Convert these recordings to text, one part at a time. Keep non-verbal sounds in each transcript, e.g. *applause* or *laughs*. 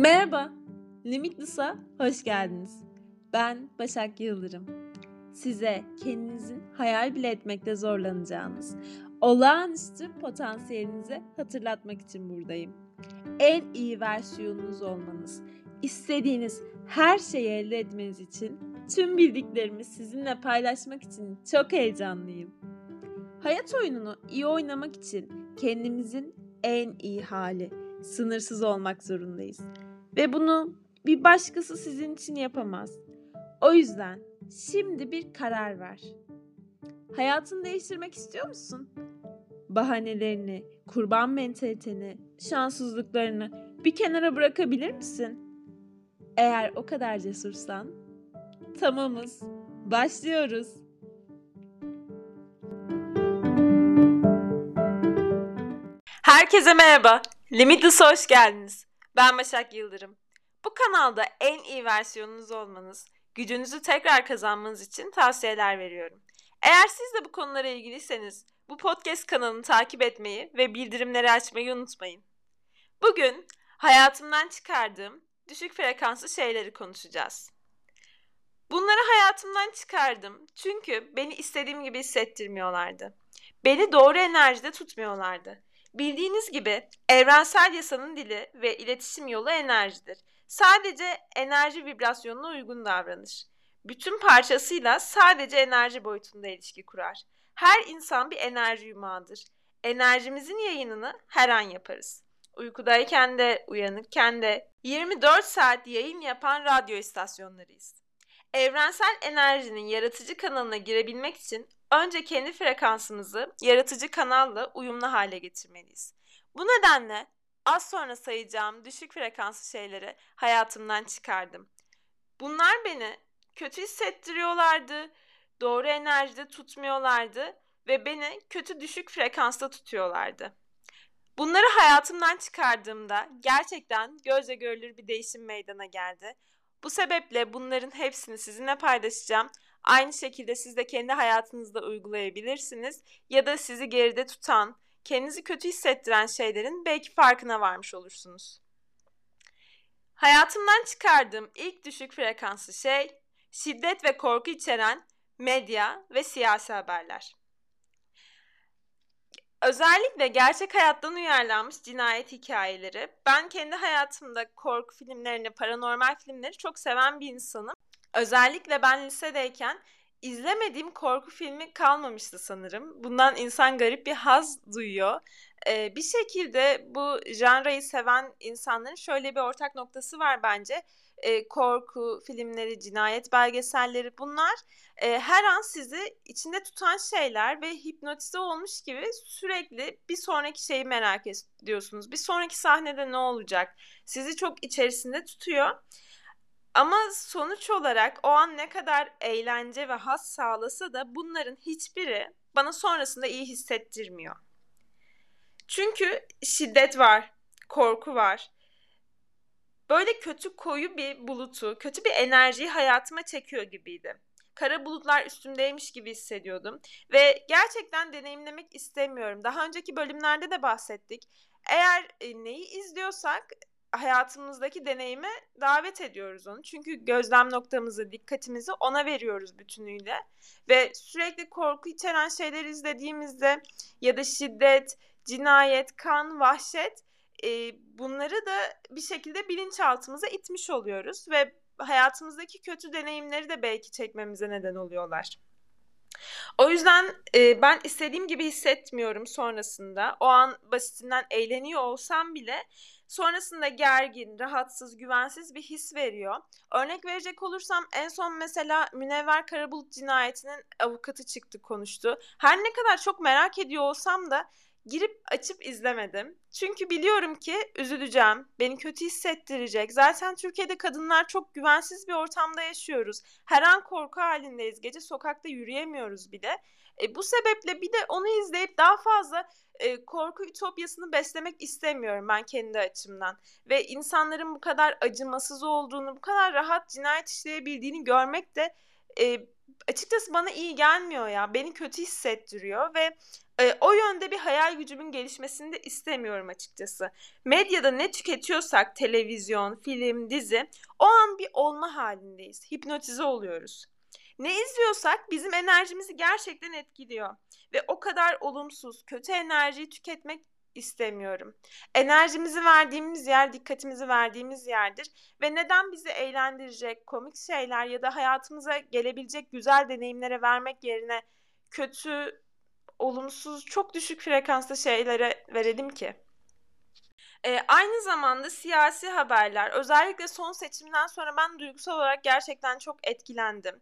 Merhaba, Limitless'a hoş geldiniz. Ben Başak Yıldırım. Size kendinizin hayal bile etmekte zorlanacağınız, olağanüstü potansiyelinizi hatırlatmak için buradayım. En iyi versiyonunuz olmanız, istediğiniz her şeyi elde etmeniz için tüm bildiklerimi sizinle paylaşmak için çok heyecanlıyım. Hayat oyununu iyi oynamak için kendimizin en iyi hali, sınırsız olmak zorundayız. Ve bunu bir başkası sizin için yapamaz. O yüzden şimdi bir karar ver. Hayatını değiştirmek istiyor musun? Bahanelerini, kurban mentaliteni, şanssızlıklarını bir kenara bırakabilir misin? Eğer o kadar cesursan, tamamız. Başlıyoruz. Herkese merhaba. Limitless'a hoş geldiniz. Ben Başak Yıldırım. Bu kanalda en iyi versiyonunuz olmanız, gücünüzü tekrar kazanmanız için tavsiyeler veriyorum. Eğer siz de bu konulara ilgiliyseniz bu podcast kanalını takip etmeyi ve bildirimleri açmayı unutmayın. Bugün hayatımdan çıkardığım düşük frekanslı şeyleri konuşacağız. Bunları hayatımdan çıkardım çünkü beni istediğim gibi hissettirmiyorlardı. Beni doğru enerjide tutmuyorlardı. Bildiğiniz gibi evrensel yasanın dili ve iletişim yolu enerjidir. Sadece enerji vibrasyonuna uygun davranır. Bütün parçasıyla sadece enerji boyutunda ilişki kurar. Her insan bir enerji yumağıdır. Enerjimizin yayınını her an yaparız. Uykudayken de, uyanıkken de 24 saat yayın yapan radyo istasyonlarıyız. Evrensel enerjinin yaratıcı kanalına girebilmek için önce kendi frekansımızı yaratıcı kanalla uyumlu hale getirmeliyiz. Bu nedenle az sonra sayacağım düşük frekanslı şeyleri hayatımdan çıkardım. Bunlar beni kötü hissettiriyorlardı, doğru enerjide tutmuyorlardı ve beni kötü düşük frekansta tutuyorlardı. Bunları hayatımdan çıkardığımda gerçekten gözle görülür bir değişim meydana geldi. Bu sebeple bunların hepsini sizinle paylaşacağım. Aynı şekilde siz de kendi hayatınızda uygulayabilirsiniz ya da sizi geride tutan, kendinizi kötü hissettiren şeylerin belki farkına varmış olursunuz. Hayatımdan çıkardığım ilk düşük frekanslı şey şiddet ve korku içeren medya ve siyasi haberler. Özellikle gerçek hayattan uyarlanmış cinayet hikayeleri. Ben kendi hayatımda korku filmlerini, paranormal filmleri çok seven bir insanım. Özellikle ben lisedeyken izlemediğim korku filmi kalmamıştı sanırım. Bundan insan garip bir haz duyuyor. Ee, bir şekilde bu janrayı seven insanların şöyle bir ortak noktası var bence. Ee, korku filmleri, cinayet belgeselleri bunlar e, her an sizi içinde tutan şeyler ve hipnotize olmuş gibi sürekli bir sonraki şeyi merak ediyorsunuz. Bir sonraki sahnede ne olacak? Sizi çok içerisinde tutuyor. Ama sonuç olarak o an ne kadar eğlence ve has sağlasa da bunların hiçbiri bana sonrasında iyi hissettirmiyor. Çünkü şiddet var, korku var. Böyle kötü koyu bir bulutu, kötü bir enerjiyi hayatıma çekiyor gibiydi. Kara bulutlar üstümdeymiş gibi hissediyordum ve gerçekten deneyimlemek istemiyorum. Daha önceki bölümlerde de bahsettik. Eğer e, neyi izliyorsak hayatımızdaki deneyime davet ediyoruz onu. Çünkü gözlem noktamızı, dikkatimizi ona veriyoruz bütünüyle. Ve sürekli korku içeren şeyler izlediğimizde ya da şiddet, cinayet, kan, vahşet e, bunları da bir şekilde bilinçaltımıza itmiş oluyoruz ve hayatımızdaki kötü deneyimleri de belki çekmemize neden oluyorlar. O yüzden e, ben istediğim gibi hissetmiyorum sonrasında. O an basitinden eğleniyor olsam bile sonrasında gergin, rahatsız, güvensiz bir his veriyor. Örnek verecek olursam en son mesela Münevver Karabulut cinayetinin avukatı çıktı konuştu. Her ne kadar çok merak ediyor olsam da girip açıp izlemedim. Çünkü biliyorum ki üzüleceğim, beni kötü hissettirecek. Zaten Türkiye'de kadınlar çok güvensiz bir ortamda yaşıyoruz. Her an korku halindeyiz. Gece sokakta yürüyemiyoruz bir de. E, bu sebeple bir de onu izleyip daha fazla e, korku ütopyasını beslemek istemiyorum ben kendi açımdan. Ve insanların bu kadar acımasız olduğunu, bu kadar rahat cinayet işleyebildiğini görmek de e, açıkçası bana iyi gelmiyor ya. Beni kötü hissettiriyor ve e, o yönde bir hayal gücümün gelişmesini de istemiyorum açıkçası. Medyada ne tüketiyorsak televizyon, film, dizi o an bir olma halindeyiz. Hipnotize oluyoruz. Ne izliyorsak bizim enerjimizi gerçekten etkiliyor. Ve o kadar olumsuz, kötü enerjiyi tüketmek istemiyorum. Enerjimizi verdiğimiz yer, dikkatimizi verdiğimiz yerdir ve neden bizi eğlendirecek komik şeyler ya da hayatımıza gelebilecek güzel deneyimlere vermek yerine kötü, olumsuz, çok düşük frekanslı şeylere verelim ki? E, aynı zamanda siyasi haberler, özellikle son seçimden sonra ben duygusal olarak gerçekten çok etkilendim.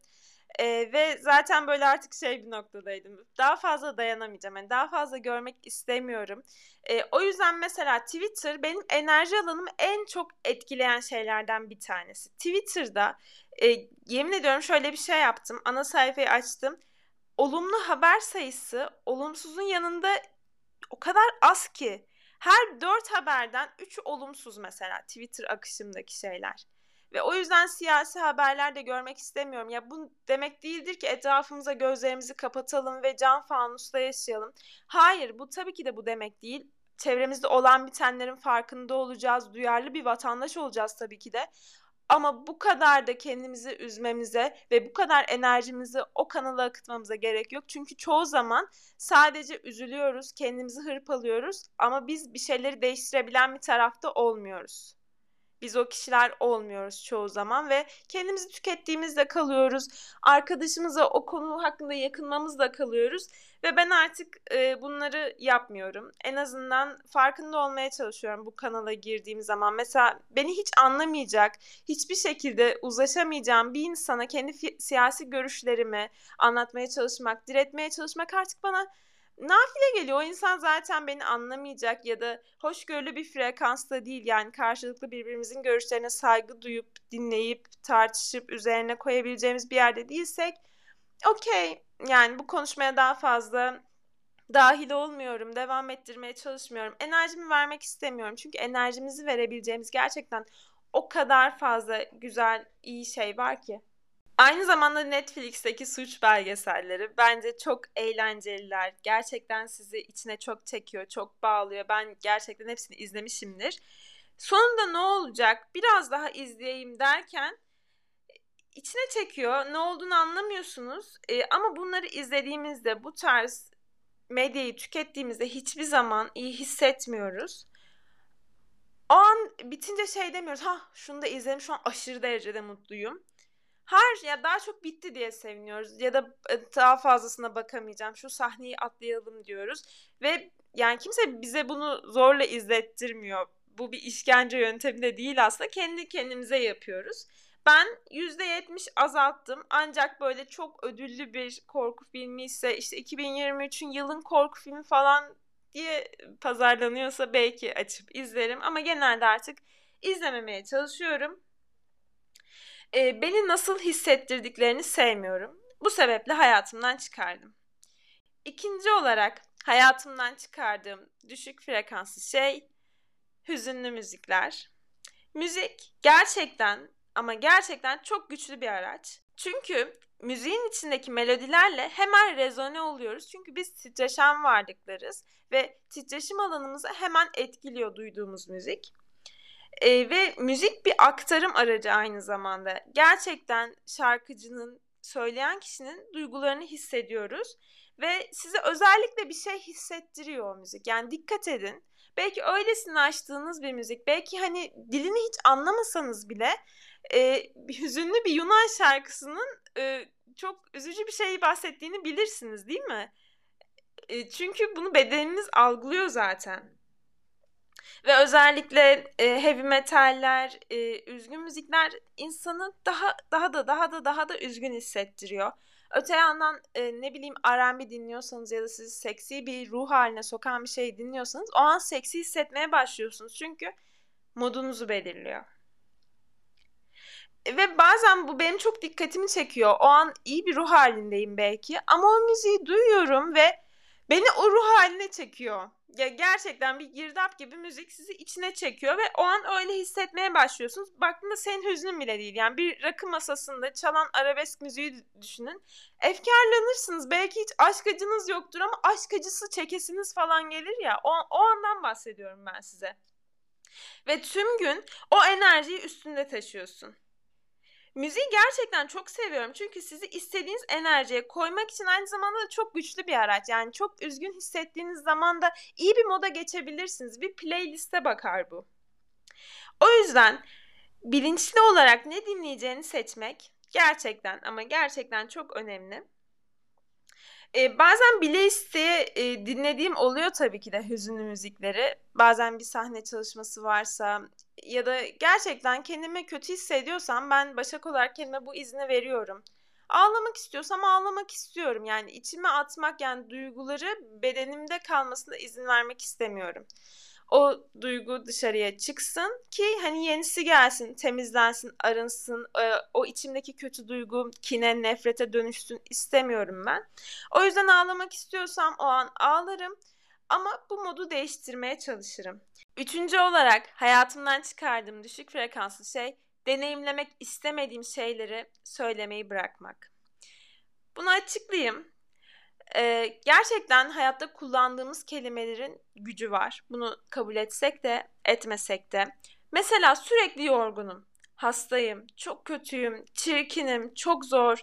Ee, ve zaten böyle artık şey bir noktadaydım. Daha fazla dayanamayacağım. Yani daha fazla görmek istemiyorum. Ee, o yüzden mesela Twitter benim enerji alanımı en çok etkileyen şeylerden bir tanesi. Twitter'da e, yemin ediyorum şöyle bir şey yaptım. Ana sayfayı açtım. Olumlu haber sayısı olumsuzun yanında o kadar az ki. Her dört haberden üç olumsuz mesela Twitter akışımdaki şeyler. Ve o yüzden siyasi haberler de görmek istemiyorum. Ya bu demek değildir ki etrafımıza gözlerimizi kapatalım ve cam fanusta yaşayalım. Hayır bu tabii ki de bu demek değil. Çevremizde olan bitenlerin farkında olacağız. Duyarlı bir vatandaş olacağız tabii ki de. Ama bu kadar da kendimizi üzmemize ve bu kadar enerjimizi o kanala akıtmamıza gerek yok. Çünkü çoğu zaman sadece üzülüyoruz, kendimizi hırpalıyoruz ama biz bir şeyleri değiştirebilen bir tarafta olmuyoruz. Biz o kişiler olmuyoruz çoğu zaman ve kendimizi tükettiğimizde kalıyoruz. Arkadaşımıza o konu hakkında yakınmamızda kalıyoruz ve ben artık e, bunları yapmıyorum. En azından farkında olmaya çalışıyorum bu kanala girdiğim zaman. Mesela beni hiç anlamayacak, hiçbir şekilde uzlaşamayacağım bir insana kendi siyasi görüşlerimi anlatmaya çalışmak, diretmeye çalışmak artık bana nafile geliyor. O insan zaten beni anlamayacak ya da hoşgörülü bir frekansta değil. Yani karşılıklı birbirimizin görüşlerine saygı duyup, dinleyip, tartışıp, üzerine koyabileceğimiz bir yerde değilsek okey. Yani bu konuşmaya daha fazla dahil olmuyorum, devam ettirmeye çalışmıyorum. Enerjimi vermek istemiyorum. Çünkü enerjimizi verebileceğimiz gerçekten o kadar fazla güzel, iyi şey var ki. Aynı zamanda Netflix'teki suç belgeselleri bence çok eğlenceliler. Gerçekten sizi içine çok çekiyor, çok bağlıyor. Ben gerçekten hepsini izlemişimdir. Sonunda ne olacak? Biraz daha izleyeyim derken içine çekiyor. Ne olduğunu anlamıyorsunuz. E, ama bunları izlediğimizde bu tarz medyayı tükettiğimizde hiçbir zaman iyi hissetmiyoruz. O an bitince şey demiyoruz. Ha şunu da izledim şu an aşırı derecede mutluyum her ya daha çok bitti diye seviniyoruz ya da e, daha fazlasına bakamayacağım şu sahneyi atlayalım diyoruz ve yani kimse bize bunu zorla izlettirmiyor. Bu bir işkence yöntemi de değil aslında kendi kendimize yapıyoruz. Ben %70 azalttım ancak böyle çok ödüllü bir korku filmi ise işte 2023'ün yılın korku filmi falan diye pazarlanıyorsa belki açıp izlerim ama genelde artık izlememeye çalışıyorum e, beni nasıl hissettirdiklerini sevmiyorum. Bu sebeple hayatımdan çıkardım. İkinci olarak hayatımdan çıkardığım düşük frekanslı şey hüzünlü müzikler. Müzik gerçekten ama gerçekten çok güçlü bir araç. Çünkü müziğin içindeki melodilerle hemen rezone oluyoruz. Çünkü biz titreşen varlıklarız ve titreşim alanımızı hemen etkiliyor duyduğumuz müzik. E, ve müzik bir aktarım aracı aynı zamanda. Gerçekten şarkıcının, söyleyen kişinin duygularını hissediyoruz. Ve size özellikle bir şey hissettiriyor o müzik. Yani dikkat edin. Belki öylesine açtığınız bir müzik. Belki hani dilini hiç anlamasanız bile e, hüzünlü bir Yunan şarkısının e, çok üzücü bir şeyi bahsettiğini bilirsiniz değil mi? E, çünkü bunu bedeniniz algılıyor zaten. Ve özellikle e, heavy metaller, e, üzgün müzikler insanı daha daha da daha da daha da üzgün hissettiriyor. Öte yandan e, ne bileyim R&B dinliyorsanız ya da sizi seksi bir ruh haline sokan bir şey dinliyorsanız o an seksi hissetmeye başlıyorsunuz. Çünkü modunuzu belirliyor. Ve bazen bu benim çok dikkatimi çekiyor. O an iyi bir ruh halindeyim belki ama o müziği duyuyorum ve beni o ruh haline çekiyor. Ya gerçekten bir girdap gibi müzik sizi içine çekiyor ve o an öyle hissetmeye başlıyorsunuz. Baktığında senin hüznün bile değil. Yani bir rakı masasında çalan arabesk müziği düşünün. Efkarlanırsınız. Belki hiç aşk acınız yoktur ama aşk acısı çekesiniz falan gelir ya. O, o andan bahsediyorum ben size. Ve tüm gün o enerjiyi üstünde taşıyorsun. Müziği gerçekten çok seviyorum. Çünkü sizi istediğiniz enerjiye koymak için aynı zamanda da çok güçlü bir araç. Yani çok üzgün hissettiğiniz zaman da iyi bir moda geçebilirsiniz. Bir playliste bakar bu. O yüzden bilinçli olarak ne dinleyeceğini seçmek gerçekten ama gerçekten çok önemli. Ee, bazen bile isteye e, dinlediğim oluyor tabii ki de hüzünlü müzikleri. Bazen bir sahne çalışması varsa ya da gerçekten kendimi kötü hissediyorsam ben Başak olarak kendime bu izni veriyorum. Ağlamak istiyorsam ağlamak istiyorum. Yani içime atmak yani duyguları bedenimde kalmasına izin vermek istemiyorum o duygu dışarıya çıksın ki hani yenisi gelsin, temizlensin, arınsın. E, o içimdeki kötü duygu kine, nefrete dönüşsün istemiyorum ben. O yüzden ağlamak istiyorsam o an ağlarım ama bu modu değiştirmeye çalışırım. Üçüncü olarak hayatımdan çıkardığım düşük frekanslı şey deneyimlemek istemediğim şeyleri söylemeyi bırakmak. Bunu açıklayayım. Ee, gerçekten hayatta kullandığımız kelimelerin gücü var. Bunu kabul etsek de etmesek de. Mesela sürekli yorgunum, hastayım, çok kötüyüm, çirkinim, çok zor,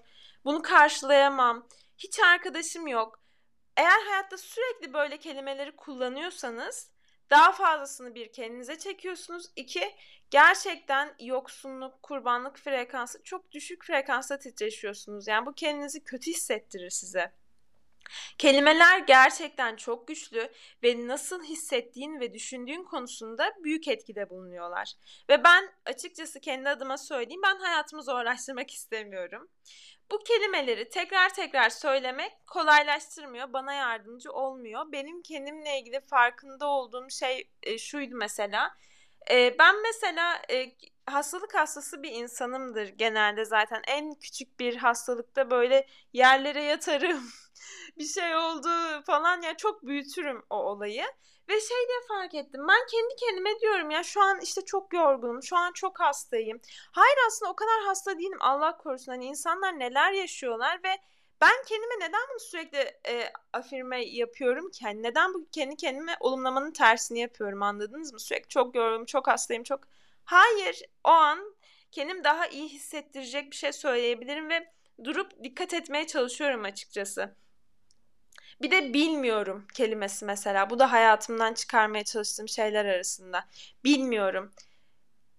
bunu karşılayamam, hiç arkadaşım yok. Eğer hayatta sürekli böyle kelimeleri kullanıyorsanız daha fazlasını bir kendinize çekiyorsunuz. İki, gerçekten yoksunluk, kurbanlık frekansı çok düşük frekansta titreşiyorsunuz. Yani bu kendinizi kötü hissettirir size. Kelimeler gerçekten çok güçlü ve nasıl hissettiğin ve düşündüğün konusunda büyük etkide bulunuyorlar. Ve ben açıkçası kendi adıma söyleyeyim ben hayatımı zorlaştırmak istemiyorum. Bu kelimeleri tekrar tekrar söylemek kolaylaştırmıyor, bana yardımcı olmuyor. Benim kendimle ilgili farkında olduğum şey e, şuydu mesela. E, ben mesela e, hastalık hastası bir insanımdır genelde zaten. En küçük bir hastalıkta böyle yerlere yatarım. *laughs* bir şey oldu falan ya çok büyütürüm o olayı. Ve şey diye fark ettim. Ben kendi kendime diyorum ya şu an işte çok yorgunum. Şu an çok hastayım. Hayır aslında o kadar hasta değilim. Allah korusun. Hani insanlar neler yaşıyorlar ve ben kendime neden bunu sürekli e, afirme yapıyorum ki? Hani neden bu kendi kendime olumlamanın tersini yapıyorum anladınız mı? Sürekli çok yorgunum, çok hastayım, çok... Hayır o an kendim daha iyi hissettirecek bir şey söyleyebilirim ve durup dikkat etmeye çalışıyorum açıkçası. Bir de bilmiyorum kelimesi mesela. Bu da hayatımdan çıkarmaya çalıştığım şeyler arasında. Bilmiyorum.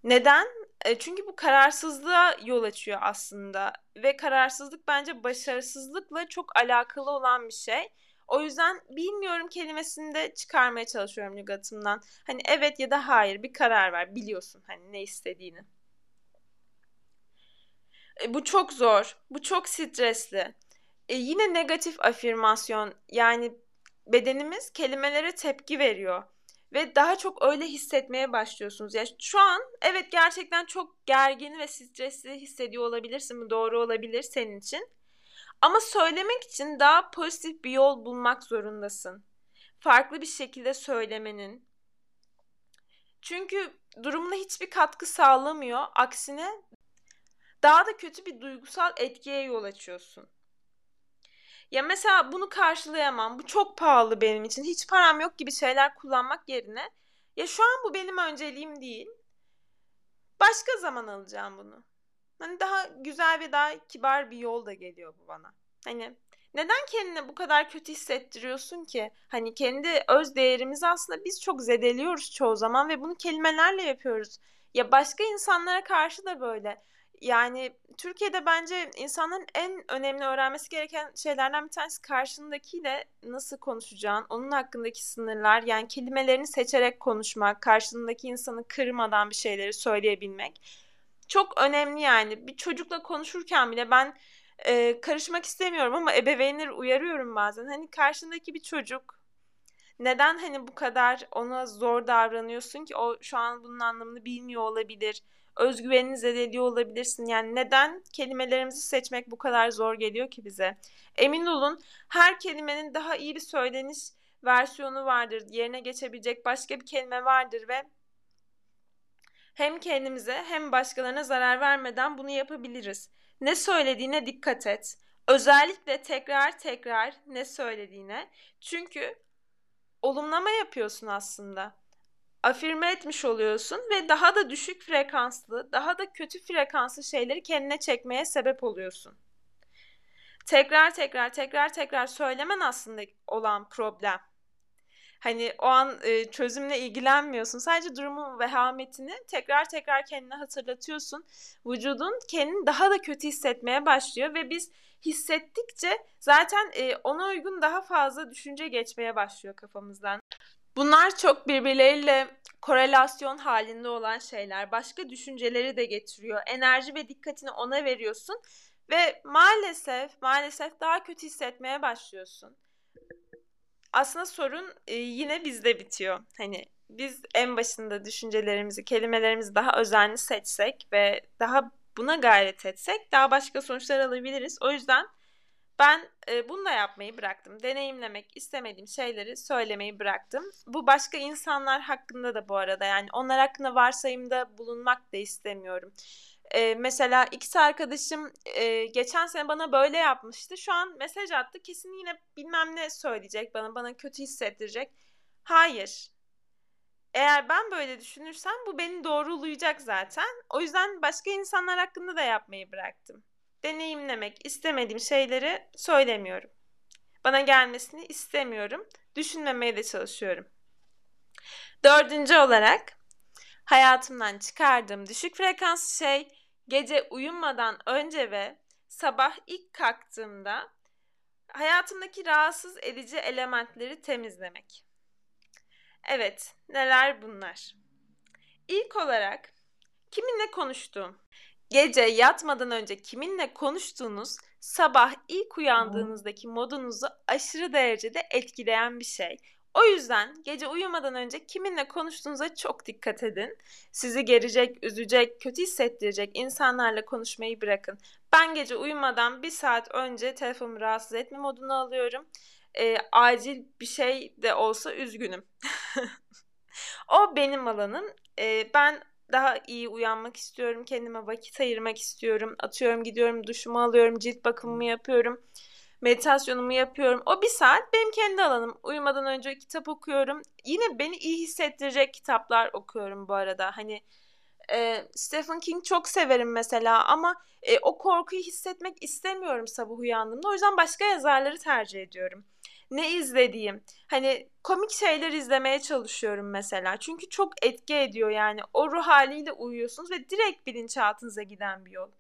Neden? E, çünkü bu kararsızlığa yol açıyor aslında. Ve kararsızlık bence başarısızlıkla çok alakalı olan bir şey. O yüzden bilmiyorum kelimesini de çıkarmaya çalışıyorum lügatımdan. Hani evet ya da hayır bir karar ver. Biliyorsun hani ne istediğini. E, bu çok zor. Bu çok stresli. E, yine negatif afirmasyon yani bedenimiz kelimelere tepki veriyor ve daha çok öyle hissetmeye başlıyorsunuz. Ya yani şu an evet gerçekten çok gergin ve stresli hissediyor olabilirsin. Bu doğru olabilir senin için. Ama söylemek için daha pozitif bir yol bulmak zorundasın. Farklı bir şekilde söylemenin. Çünkü durumuna hiçbir katkı sağlamıyor. Aksine daha da kötü bir duygusal etkiye yol açıyorsun. Ya mesela bunu karşılayamam. Bu çok pahalı benim için. Hiç param yok gibi şeyler kullanmak yerine ya şu an bu benim önceliğim değil. Başka zaman alacağım bunu. Hani daha güzel ve daha kibar bir yol da geliyor bu bana. Hani neden kendini bu kadar kötü hissettiriyorsun ki? Hani kendi öz değerimizi aslında biz çok zedeliyoruz çoğu zaman ve bunu kelimelerle yapıyoruz. Ya başka insanlara karşı da böyle. Yani Türkiye'de bence insanların en önemli öğrenmesi gereken şeylerden bir tanesi karşındakiyle nasıl konuşacağın, onun hakkındaki sınırlar, yani kelimelerini seçerek konuşmak, karşındaki insanı kırmadan bir şeyleri söyleyebilmek. Çok önemli yani. Bir çocukla konuşurken bile ben e, karışmak istemiyorum ama ebeveynleri uyarıyorum bazen. Hani karşındaki bir çocuk Neden hani bu kadar ona zor davranıyorsun ki o şu an bunun anlamını bilmiyor olabilir. Özgüvenini zedeliyor olabilirsin. Yani neden kelimelerimizi seçmek bu kadar zor geliyor ki bize? Emin olun her kelimenin daha iyi bir söyleniş versiyonu vardır. Yerine geçebilecek başka bir kelime vardır ve hem kendimize hem başkalarına zarar vermeden bunu yapabiliriz. Ne söylediğine dikkat et. Özellikle tekrar tekrar ne söylediğine. Çünkü olumlama yapıyorsun aslında. Afirme etmiş oluyorsun ve daha da düşük frekanslı, daha da kötü frekanslı şeyleri kendine çekmeye sebep oluyorsun. Tekrar tekrar tekrar tekrar söylemen aslında olan problem. Hani o an e, çözümle ilgilenmiyorsun. Sadece durumun vehametini tekrar tekrar kendine hatırlatıyorsun. Vücudun kendini daha da kötü hissetmeye başlıyor ve biz hissettikçe zaten e, ona uygun daha fazla düşünce geçmeye başlıyor kafamızdan. Bunlar çok birbirleriyle korelasyon halinde olan şeyler. Başka düşünceleri de getiriyor. Enerji ve dikkatini ona veriyorsun ve maalesef maalesef daha kötü hissetmeye başlıyorsun. Aslında sorun e, yine bizde bitiyor. Hani biz en başında düşüncelerimizi, kelimelerimizi daha özenli seçsek ve daha buna gayret etsek daha başka sonuçlar alabiliriz. O yüzden ben e, bunu da yapmayı bıraktım. Deneyimlemek istemediğim şeyleri söylemeyi bıraktım. Bu başka insanlar hakkında da bu arada yani onlar hakkında varsayımda bulunmak da istemiyorum. E, mesela X arkadaşım e, geçen sene bana böyle yapmıştı. Şu an mesaj attı. Kesin yine bilmem ne söyleyecek bana. Bana kötü hissettirecek. Hayır. Eğer ben böyle düşünürsem bu beni doğrulayacak zaten. O yüzden başka insanlar hakkında da yapmayı bıraktım. Deneyimlemek istemediğim şeyleri söylemiyorum. Bana gelmesini istemiyorum. Düşünmemeye de çalışıyorum. Dördüncü olarak hayatımdan çıkardığım düşük frekans şey gece uyumadan önce ve sabah ilk kalktığımda hayatımdaki rahatsız edici elementleri temizlemek. Evet, neler bunlar? İlk olarak kiminle konuştuğum. Gece yatmadan önce kiminle konuştuğunuz sabah ilk uyandığınızdaki modunuzu aşırı derecede etkileyen bir şey. O yüzden gece uyumadan önce kiminle konuştuğunuza çok dikkat edin. Sizi gerecek, üzecek, kötü hissettirecek insanlarla konuşmayı bırakın. Ben gece uyumadan bir saat önce telefonumu rahatsız etme moduna alıyorum. E, acil bir şey de olsa üzgünüm. *laughs* o benim alanım. E, ben daha iyi uyanmak istiyorum. Kendime vakit ayırmak istiyorum. Atıyorum gidiyorum duşumu alıyorum. Cilt bakımımı yapıyorum meditasyonumu yapıyorum. O bir saat benim kendi alanım. Uyumadan önce kitap okuyorum. Yine beni iyi hissettirecek kitaplar okuyorum bu arada. Hani e, Stephen King çok severim mesela ama e, o korkuyu hissetmek istemiyorum sabah uyandığımda. O yüzden başka yazarları tercih ediyorum. Ne izlediğim. Hani komik şeyler izlemeye çalışıyorum mesela. Çünkü çok etki ediyor yani. O ruh haliyle uyuyorsunuz ve direkt bilinçaltınıza giden bir yol.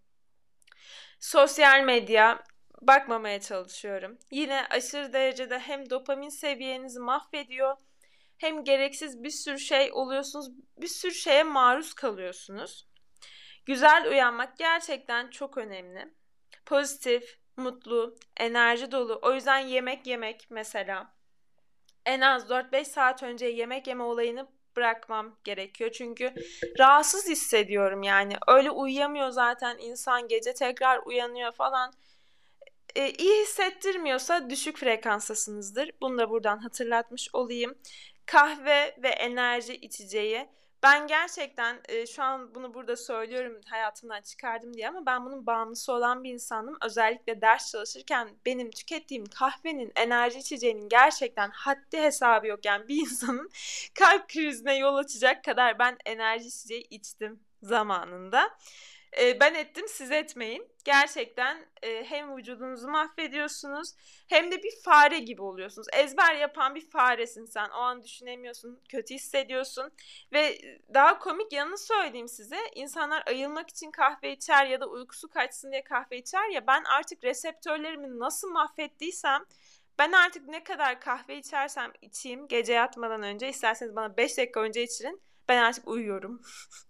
Sosyal medya, bakmamaya çalışıyorum. Yine aşırı derecede hem dopamin seviyenizi mahvediyor hem gereksiz bir sürü şey oluyorsunuz. Bir sürü şeye maruz kalıyorsunuz. Güzel uyanmak gerçekten çok önemli. Pozitif, mutlu, enerji dolu. O yüzden yemek yemek mesela. En az 4-5 saat önce yemek yeme olayını bırakmam gerekiyor. Çünkü rahatsız hissediyorum yani. Öyle uyuyamıyor zaten insan gece tekrar uyanıyor falan e, iyi hissettirmiyorsa düşük frekanstasınızdır. Bunu da buradan hatırlatmış olayım. Kahve ve enerji içeceği. Ben gerçekten e, şu an bunu burada söylüyorum hayatımdan çıkardım diye ama ben bunun bağımlısı olan bir insanım. Özellikle ders çalışırken benim tükettiğim kahvenin, enerji içeceğinin gerçekten haddi hesabı yok. Yani bir insanın *laughs* kalp krizine yol açacak kadar ben enerji içeceği içtim zamanında. Ben ettim siz etmeyin. Gerçekten e, hem vücudunuzu mahvediyorsunuz hem de bir fare gibi oluyorsunuz. Ezber yapan bir faresin sen. O an düşünemiyorsun, kötü hissediyorsun. Ve daha komik yanını söyleyeyim size. İnsanlar ayılmak için kahve içer ya da uykusu kaçsın diye kahve içer ya. Ben artık reseptörlerimi nasıl mahvettiysem ben artık ne kadar kahve içersem içeyim gece yatmadan önce isterseniz bana 5 dakika önce içirin ben artık uyuyorum.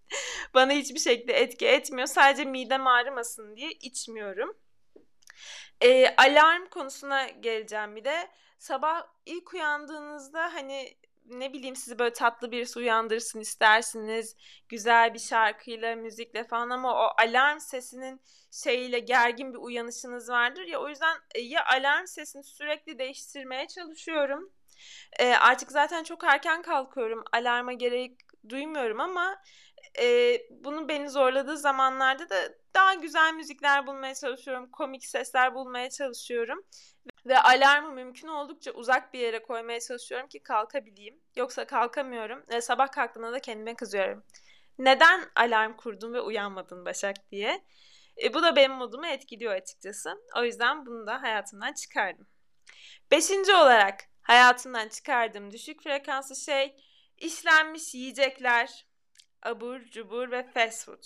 *laughs* Bana hiçbir şekilde etki etmiyor. Sadece midem ağrımasın diye içmiyorum. E, alarm konusuna geleceğim bir de. sabah ilk uyandığınızda hani ne bileyim sizi böyle tatlı birisi uyandırsın istersiniz. Güzel bir şarkıyla, müzikle falan ama o alarm sesinin şeyiyle gergin bir uyanışınız vardır ya. O yüzden e, ya alarm sesini sürekli değiştirmeye çalışıyorum. E, artık zaten çok erken kalkıyorum. Alarma gerek duymuyorum ama e, bunu beni zorladığı zamanlarda da daha güzel müzikler bulmaya çalışıyorum. Komik sesler bulmaya çalışıyorum. Ve alarmı mümkün oldukça uzak bir yere koymaya çalışıyorum ki kalkabileyim. Yoksa kalkamıyorum. E, sabah kalktığımda da kendime kızıyorum. Neden alarm kurdun ve uyanmadın Başak diye. E, bu da benim modumu etkiliyor açıkçası. O yüzden bunu da hayatımdan çıkardım. Beşinci olarak hayatımdan çıkardığım düşük frekanslı şey işlenmiş yiyecekler, abur cubur ve fast food.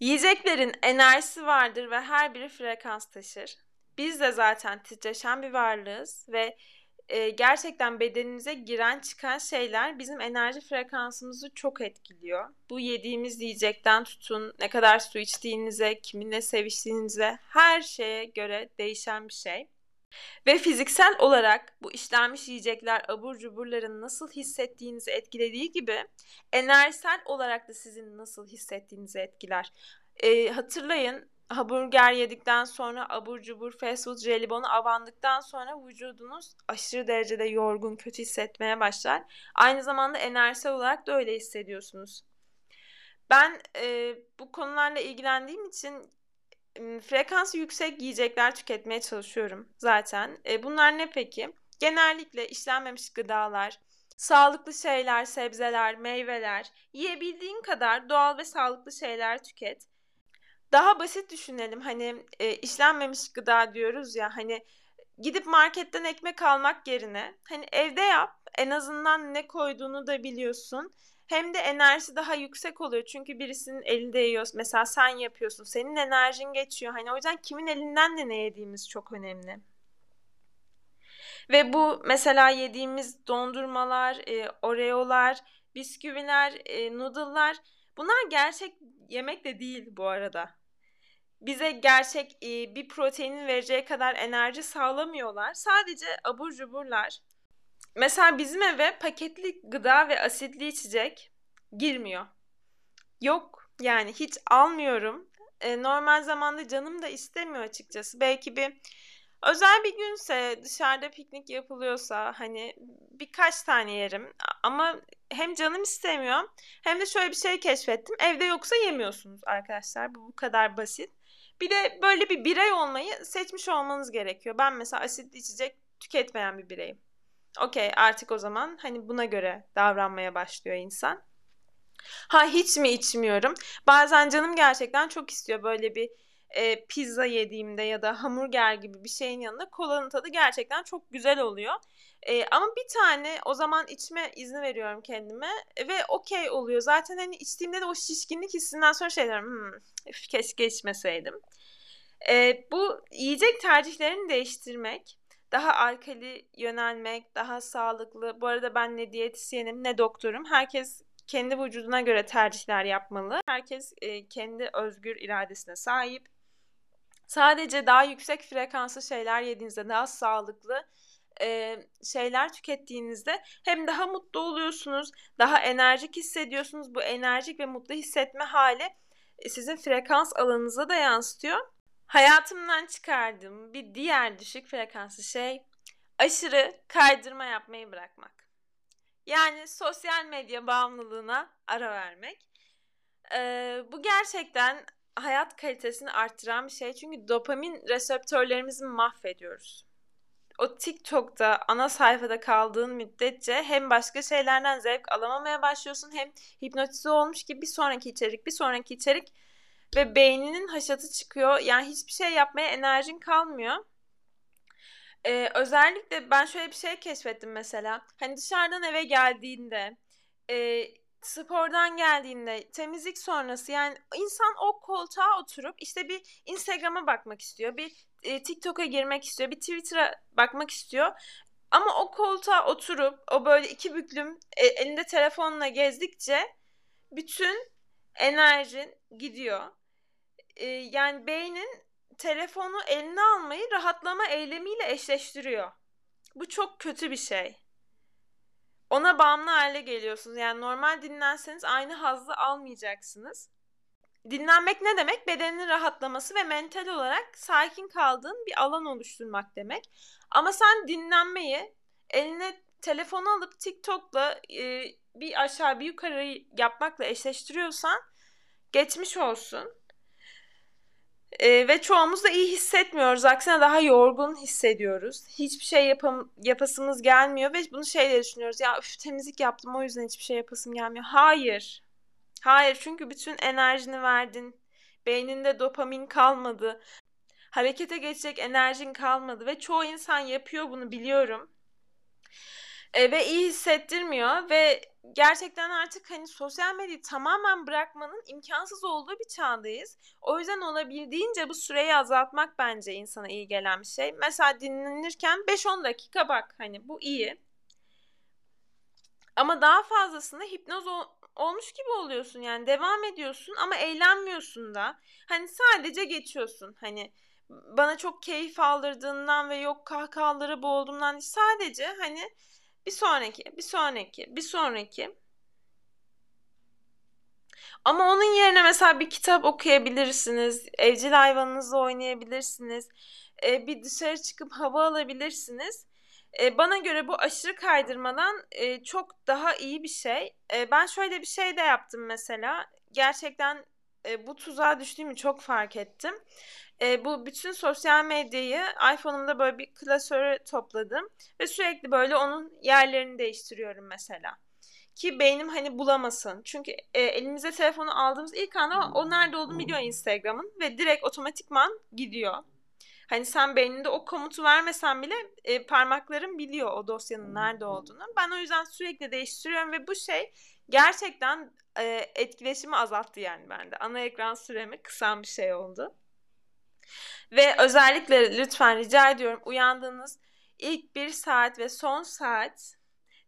Yiyeceklerin enerjisi vardır ve her biri frekans taşır. Biz de zaten titreşen bir varlığız ve e, gerçekten bedenimize giren çıkan şeyler bizim enerji frekansımızı çok etkiliyor. Bu yediğimiz yiyecekten tutun, ne kadar su içtiğinize, kiminle seviştiğinize her şeye göre değişen bir şey. Ve fiziksel olarak bu işlenmiş yiyecekler abur cuburların nasıl hissettiğinizi etkilediği gibi enerjisel olarak da sizin nasıl hissettiğinizi etkiler. E, hatırlayın hamburger yedikten sonra abur cubur fast food jelibonu avandıktan sonra vücudunuz aşırı derecede yorgun, kötü hissetmeye başlar. Aynı zamanda enerjisel olarak da öyle hissediyorsunuz. Ben e, bu konularla ilgilendiğim için frekansı yüksek yiyecekler tüketmeye çalışıyorum zaten. E, bunlar ne peki? Genellikle işlenmemiş gıdalar, sağlıklı şeyler, sebzeler, meyveler, yiyebildiğin kadar doğal ve sağlıklı şeyler tüket daha basit düşünelim. Hani e, işlenmemiş gıda diyoruz ya hani gidip marketten ekmek almak yerine hani evde yap. En azından ne koyduğunu da biliyorsun. Hem de enerjisi daha yüksek oluyor. Çünkü birisinin elinde yiyor. Mesela sen yapıyorsun. Senin enerjin geçiyor. Hani o yüzden kimin elinden de ne yediğimiz çok önemli. Ve bu mesela yediğimiz dondurmalar, e, oreolar, bisküviler, e, noodle'lar bunlar gerçek yemek de değil bu arada bize gerçek e, bir proteinin vereceği kadar enerji sağlamıyorlar. Sadece abur cuburlar. Mesela bizim eve paketli gıda ve asitli içecek girmiyor. Yok yani hiç almıyorum. E, normal zamanda canım da istemiyor açıkçası. Belki bir özel bir günse dışarıda piknik yapılıyorsa hani birkaç tane yerim. Ama hem canım istemiyor hem de şöyle bir şey keşfettim. Evde yoksa yemiyorsunuz arkadaşlar. Bu bu kadar basit. Bir de böyle bir birey olmayı seçmiş olmanız gerekiyor. Ben mesela asitli içecek tüketmeyen bir bireyim. Okey artık o zaman hani buna göre davranmaya başlıyor insan. Ha hiç mi içmiyorum? Bazen canım gerçekten çok istiyor böyle bir e, pizza yediğimde ya da hamburger gibi bir şeyin yanında kolanın tadı gerçekten çok güzel oluyor. E, ama bir tane o zaman içme izni veriyorum kendime ve okey oluyor. Zaten hani içtiğimde de o şişkinlik hissinden sonra şey diyorum hmm, keşke içmeseydim. E, bu yiyecek tercihlerini değiştirmek, daha alkali yönelmek, daha sağlıklı. Bu arada ben ne diyetisyenim ne doktorum. Herkes kendi vücuduna göre tercihler yapmalı. Herkes e, kendi özgür iradesine sahip. Sadece daha yüksek frekanslı şeyler yediğinizde daha sağlıklı e, şeyler tükettiğinizde hem daha mutlu oluyorsunuz, daha enerjik hissediyorsunuz. Bu enerjik ve mutlu hissetme hali e, sizin frekans alanınıza da yansıtıyor. Hayatımdan çıkardığım bir diğer düşük frekanslı şey aşırı kaydırma yapmayı bırakmak. Yani sosyal medya bağımlılığına ara vermek. Ee, bu gerçekten hayat kalitesini arttıran bir şey. Çünkü dopamin reseptörlerimizi mahvediyoruz. O TikTok'ta ana sayfada kaldığın müddetçe hem başka şeylerden zevk alamamaya başlıyorsun hem hipnotize olmuş gibi bir sonraki içerik, bir sonraki içerik ve beyninin haşatı çıkıyor. Yani hiçbir şey yapmaya enerjin kalmıyor. Ee, özellikle ben şöyle bir şey keşfettim mesela. Hani dışarıdan eve geldiğinde e, spordan geldiğinde temizlik sonrası yani insan o koltuğa oturup işte bir Instagram'a bakmak istiyor. Bir e, TikTok'a girmek istiyor. Bir Twitter'a bakmak istiyor. Ama o koltuğa oturup o böyle iki büklüm e, elinde telefonla gezdikçe bütün enerjin gidiyor. E, yani beynin telefonu eline almayı rahatlama eylemiyle eşleştiriyor. Bu çok kötü bir şey. Ona bağımlı hale geliyorsunuz. Yani normal dinlenseniz aynı hazzı almayacaksınız. Dinlenmek ne demek? Bedenin rahatlaması ve mental olarak sakin kaldığın bir alan oluşturmak demek. Ama sen dinlenmeyi eline telefonu alıp TikTok'la e, bir aşağı bir yukarı yapmakla eşleştiriyorsan geçmiş olsun. E, ve çoğumuz da iyi hissetmiyoruz. Aksine daha yorgun hissediyoruz. Hiçbir şey yapam yapasımız gelmiyor ve bunu şeyle düşünüyoruz. Ya üf, temizlik yaptım o yüzden hiçbir şey yapasım gelmiyor. Hayır. Hayır çünkü bütün enerjini verdin. Beyninde dopamin kalmadı. Harekete geçecek enerjin kalmadı ve çoğu insan yapıyor bunu biliyorum. E, ve iyi hissettirmiyor ve gerçekten artık hani sosyal medyayı tamamen bırakmanın imkansız olduğu bir çağdayız. O yüzden olabildiğince bu süreyi azaltmak bence insana iyi gelen bir şey. Mesela dinlenirken 5-10 dakika bak hani bu iyi. Ama daha fazlasında hipnoz ol- olmuş gibi oluyorsun yani devam ediyorsun ama eğlenmiyorsun da. Hani sadece geçiyorsun hani bana çok keyif aldırdığından ve yok kahkahaları boğulduğumdan sadece hani bir sonraki, bir sonraki, bir sonraki. Ama onun yerine mesela bir kitap okuyabilirsiniz. Evcil hayvanınızla oynayabilirsiniz. E, bir dışarı çıkıp hava alabilirsiniz. E, bana göre bu aşırı kaydırmadan e, çok daha iyi bir şey. Ben şöyle bir şey de yaptım mesela. Gerçekten e, bu tuzağa düştüğümü çok fark ettim. E, bu bütün sosyal medyayı iPhone'umda böyle bir klasöre topladım ve sürekli böyle onun yerlerini değiştiriyorum mesela. Ki beynim hani bulamasın. Çünkü e, elimize telefonu aldığımız ilk anda o nerede olduğunu biliyor Instagram'ın ve direkt otomatikman gidiyor. Hani sen beyninde o komutu vermesen bile e, parmakların biliyor o dosyanın nerede olduğunu. Ben o yüzden sürekli değiştiriyorum ve bu şey gerçekten e, etkileşimi azalttı yani bende. Ana ekran süremi kısan bir şey oldu. Ve özellikle lütfen rica ediyorum uyandığınız ilk bir saat ve son saat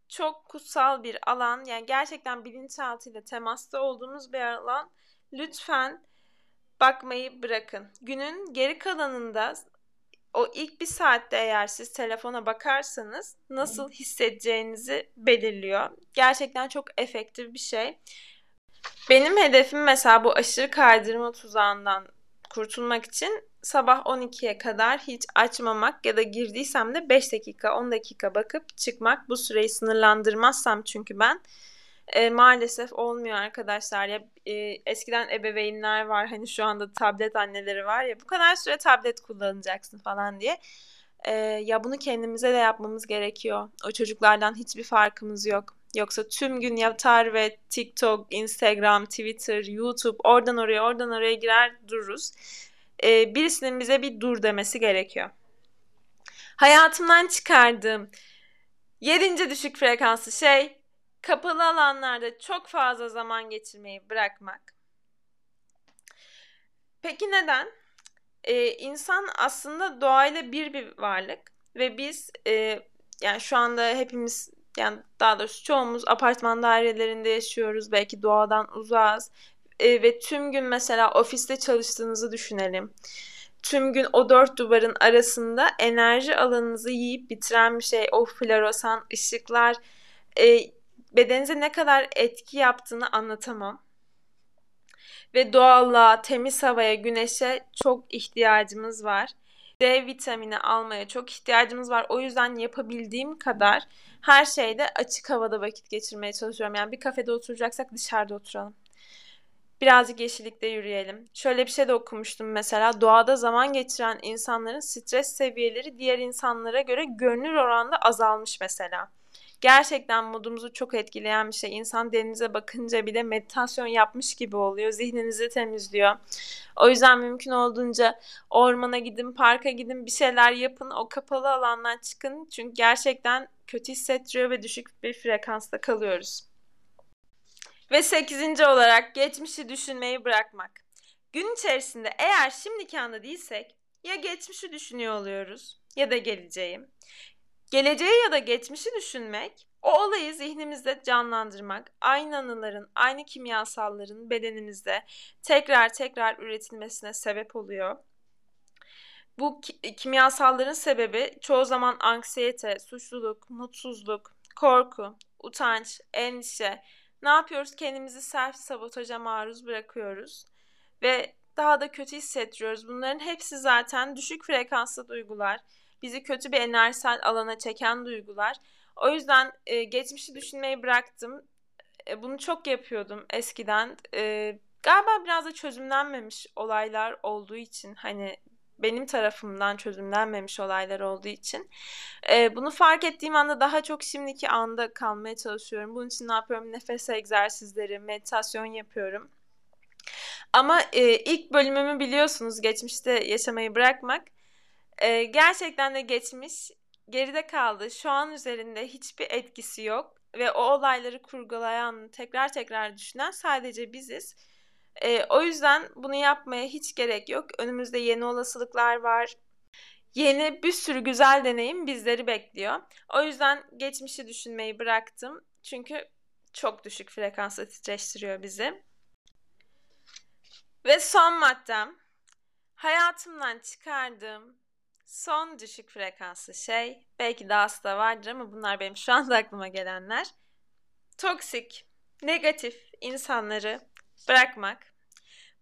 çok kutsal bir alan. Yani gerçekten bilinçaltıyla temasta olduğumuz bir alan. Lütfen bakmayı bırakın. Günün geri kalanında o ilk bir saatte eğer siz telefona bakarsanız nasıl hissedeceğinizi belirliyor. Gerçekten çok efektif bir şey. Benim hedefim mesela bu aşırı kaydırma tuzağından kurtulmak için sabah 12'ye kadar hiç açmamak ya da girdiysem de 5 dakika 10 dakika bakıp çıkmak. Bu süreyi sınırlandırmazsam çünkü ben e, maalesef olmuyor arkadaşlar. Ya e, eskiden ebeveynler var hani şu anda tablet anneleri var ya bu kadar süre tablet kullanacaksın falan diye. E, ya bunu kendimize de yapmamız gerekiyor. O çocuklardan hiçbir farkımız yok. Yoksa tüm gün yatar ve TikTok, Instagram, Twitter, YouTube oradan oraya oradan oraya girer dururuz. Ee, birisinin bize bir dur demesi gerekiyor. Hayatımdan çıkardığım yedinci düşük frekanslı şey kapalı alanlarda çok fazla zaman geçirmeyi bırakmak. Peki neden? Ee, insan aslında doğayla bir bir varlık ve biz e, yani şu anda hepimiz yani daha doğrusu çoğumuz apartman dairelerinde yaşıyoruz. Belki doğadan uzağız. E, ve tüm gün mesela ofiste çalıştığınızı düşünelim. Tüm gün o dört duvarın arasında enerji alanınızı yiyip bitiren bir şey. O floresan ışıklar e, bedeninize ne kadar etki yaptığını anlatamam. Ve doğallığa, temiz havaya, güneşe çok ihtiyacımız var. D vitamini almaya çok ihtiyacımız var. O yüzden yapabildiğim kadar her şeyde açık havada vakit geçirmeye çalışıyorum. Yani bir kafede oturacaksak dışarıda oturalım. Birazcık yeşillikte yürüyelim. Şöyle bir şey de okumuştum mesela. Doğada zaman geçiren insanların stres seviyeleri diğer insanlara göre görünür oranda azalmış mesela. Gerçekten modumuzu çok etkileyen bir şey. İnsan denize bakınca bile meditasyon yapmış gibi oluyor. Zihninizi temizliyor. O yüzden mümkün olduğunca ormana gidin, parka gidin, bir şeyler yapın. O kapalı alandan çıkın. Çünkü gerçekten kötü hissettiriyor ve düşük bir frekansta kalıyoruz. Ve sekizinci olarak geçmişi düşünmeyi bırakmak. Gün içerisinde eğer şimdiki anda değilsek ya geçmişi düşünüyor oluyoruz ya da geleceği. Geleceği ya da geçmişi düşünmek, o olayı zihnimizde canlandırmak, aynı anıların, aynı kimyasalların bedenimizde tekrar tekrar üretilmesine sebep oluyor. Bu kimyasalların sebebi çoğu zaman anksiyete, suçluluk, mutsuzluk, korku, utanç, endişe. Ne yapıyoruz? Kendimizi self sabotaja maruz bırakıyoruz ve daha da kötü hissettiriyoruz. Bunların hepsi zaten düşük frekanslı duygular. Bizi kötü bir enerjisel alana çeken duygular. O yüzden e, geçmişi düşünmeyi bıraktım. E, bunu çok yapıyordum eskiden. E, galiba biraz da çözümlenmemiş olaylar olduğu için hani benim tarafımdan çözümlenmemiş olaylar olduğu için e, bunu fark ettiğim anda daha çok şimdiki anda kalmaya çalışıyorum. Bunun için ne yapıyorum? Nefes egzersizleri, meditasyon yapıyorum. Ama e, ilk bölümümü biliyorsunuz geçmişte yaşamayı bırakmak. E, gerçekten de geçmiş geride kaldı. Şu an üzerinde hiçbir etkisi yok ve o olayları kurgulayan, tekrar tekrar düşünen sadece biziz. E, o yüzden bunu yapmaya hiç gerek yok. Önümüzde yeni olasılıklar var. Yeni bir sürü güzel deneyim bizleri bekliyor. O yüzden geçmişi düşünmeyi bıraktım. Çünkü çok düşük frekansla titreştiriyor bizi. Ve son maddem. Hayatımdan çıkardığım son düşük frekanslı şey. Belki daha da vardır ama bunlar benim şu anda aklıma gelenler. Toksik, negatif insanları bırakmak.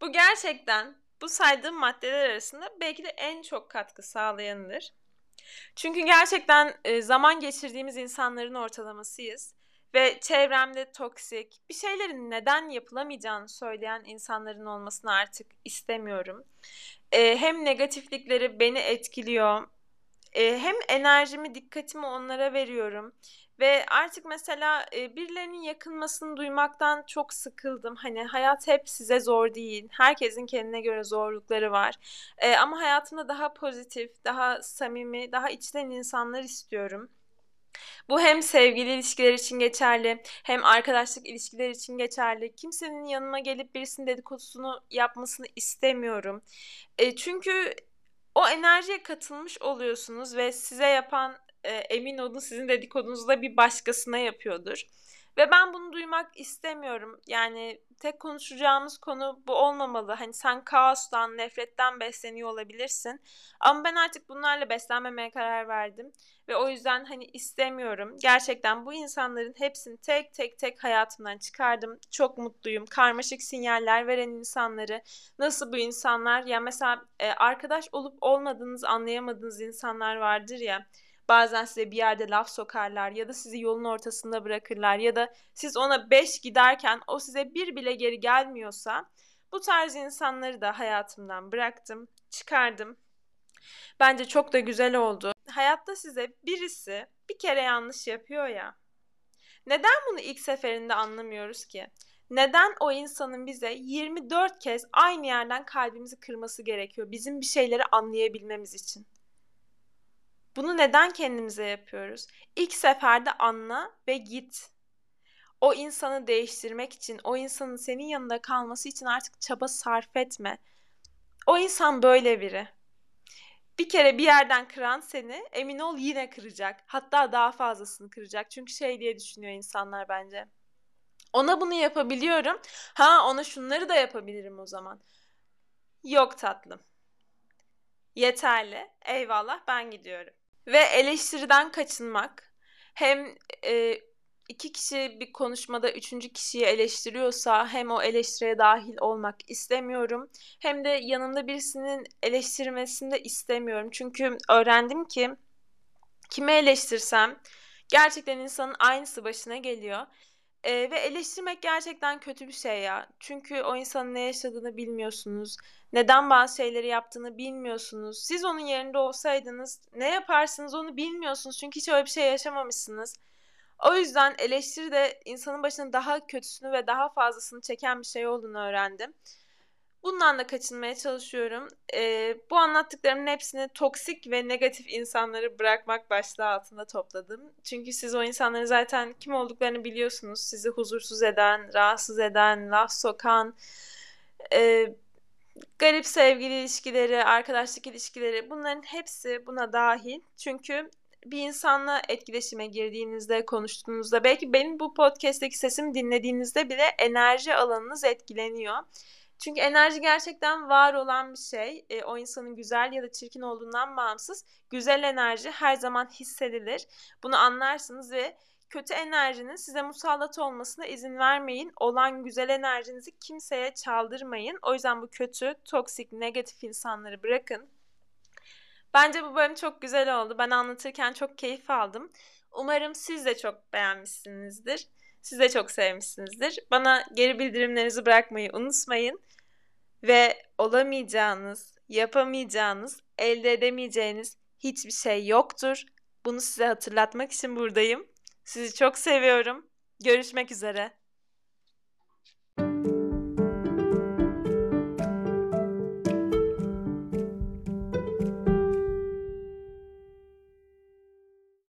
Bu gerçekten bu saydığım maddeler arasında belki de en çok katkı sağlayanıdır. Çünkü gerçekten e, zaman geçirdiğimiz insanların ortalamasıyız ve çevremde toksik, bir şeylerin neden yapılamayacağını söyleyen insanların olmasını artık istemiyorum. Ee, hem negatiflikleri beni etkiliyor, ee, hem enerjimi, dikkatimi onlara veriyorum. Ve artık mesela e, birilerinin yakınmasını duymaktan çok sıkıldım. Hani hayat hep size zor değil. Herkesin kendine göre zorlukları var. E, ama hayatımda daha pozitif, daha samimi, daha içten insanlar istiyorum. Bu hem sevgili ilişkiler için geçerli, hem arkadaşlık ilişkiler için geçerli. Kimsenin yanıma gelip birisinin dedikodusunu yapmasını istemiyorum. E, çünkü o enerjiye katılmış oluyorsunuz ve size yapan e, emin olun sizin dedikodunuzu da bir başkasına yapıyordur. Ve ben bunu duymak istemiyorum. Yani tek konuşacağımız konu bu olmamalı. Hani sen kaostan, nefretten besleniyor olabilirsin. Ama ben artık bunlarla beslenmemeye karar verdim. Ve o yüzden hani istemiyorum. Gerçekten bu insanların hepsini tek tek tek hayatımdan çıkardım. Çok mutluyum. Karmaşık sinyaller veren insanları. Nasıl bu insanlar? Ya mesela e, arkadaş olup olmadığınız anlayamadığınız insanlar vardır ya. Bazen size bir yerde laf sokarlar ya da sizi yolun ortasında bırakırlar ya da siz ona beş giderken o size bir bile geri gelmiyorsa bu tarz insanları da hayatımdan bıraktım, çıkardım. Bence çok da güzel oldu. Hayatta size birisi bir kere yanlış yapıyor ya. Neden bunu ilk seferinde anlamıyoruz ki? Neden o insanın bize 24 kez aynı yerden kalbimizi kırması gerekiyor bizim bir şeyleri anlayabilmemiz için? Bunu neden kendimize yapıyoruz? İlk seferde anla ve git. O insanı değiştirmek için, o insanın senin yanında kalması için artık çaba sarf etme. O insan böyle biri. Bir kere bir yerden kıran seni emin ol yine kıracak. Hatta daha fazlasını kıracak. Çünkü şey diye düşünüyor insanlar bence. Ona bunu yapabiliyorum. Ha ona şunları da yapabilirim o zaman. Yok tatlım. Yeterli. Eyvallah ben gidiyorum. Ve eleştiriden kaçınmak. Hem e, iki kişi bir konuşmada üçüncü kişiyi eleştiriyorsa hem o eleştiriye dahil olmak istemiyorum. Hem de yanımda birisinin eleştirmesini de istemiyorum. Çünkü öğrendim ki kime eleştirsem gerçekten insanın aynısı başına geliyor. Ee, ve eleştirmek gerçekten kötü bir şey ya. Çünkü o insanın ne yaşadığını bilmiyorsunuz. Neden bazı şeyleri yaptığını bilmiyorsunuz. Siz onun yerinde olsaydınız ne yaparsınız onu bilmiyorsunuz. Çünkü hiç öyle bir şey yaşamamışsınız. O yüzden eleştiri de insanın başına daha kötüsünü ve daha fazlasını çeken bir şey olduğunu öğrendim. Bundan da kaçınmaya çalışıyorum. Ee, bu anlattıklarımın hepsini toksik ve negatif insanları bırakmak başlığı altında topladım. Çünkü siz o insanları zaten kim olduklarını biliyorsunuz. Sizi huzursuz eden, rahatsız eden, laf sokan, e, garip sevgili ilişkileri, arkadaşlık ilişkileri bunların hepsi buna dahil. Çünkü bir insanla etkileşime girdiğinizde, konuştuğunuzda belki benim bu podcast'teki sesimi dinlediğinizde bile enerji alanınız etkileniyor. Çünkü enerji gerçekten var olan bir şey. E, o insanın güzel ya da çirkin olduğundan bağımsız. Güzel enerji her zaman hissedilir. Bunu anlarsınız ve kötü enerjinin size musallat olmasına izin vermeyin. Olan güzel enerjinizi kimseye çaldırmayın. O yüzden bu kötü, toksik, negatif insanları bırakın. Bence bu bölüm çok güzel oldu. Ben anlatırken çok keyif aldım. Umarım siz de çok beğenmişsinizdir. Siz de çok sevmişsinizdir. Bana geri bildirimlerinizi bırakmayı unutmayın. Ve olamayacağınız, yapamayacağınız, elde edemeyeceğiniz hiçbir şey yoktur. Bunu size hatırlatmak için buradayım. Sizi çok seviyorum. Görüşmek üzere.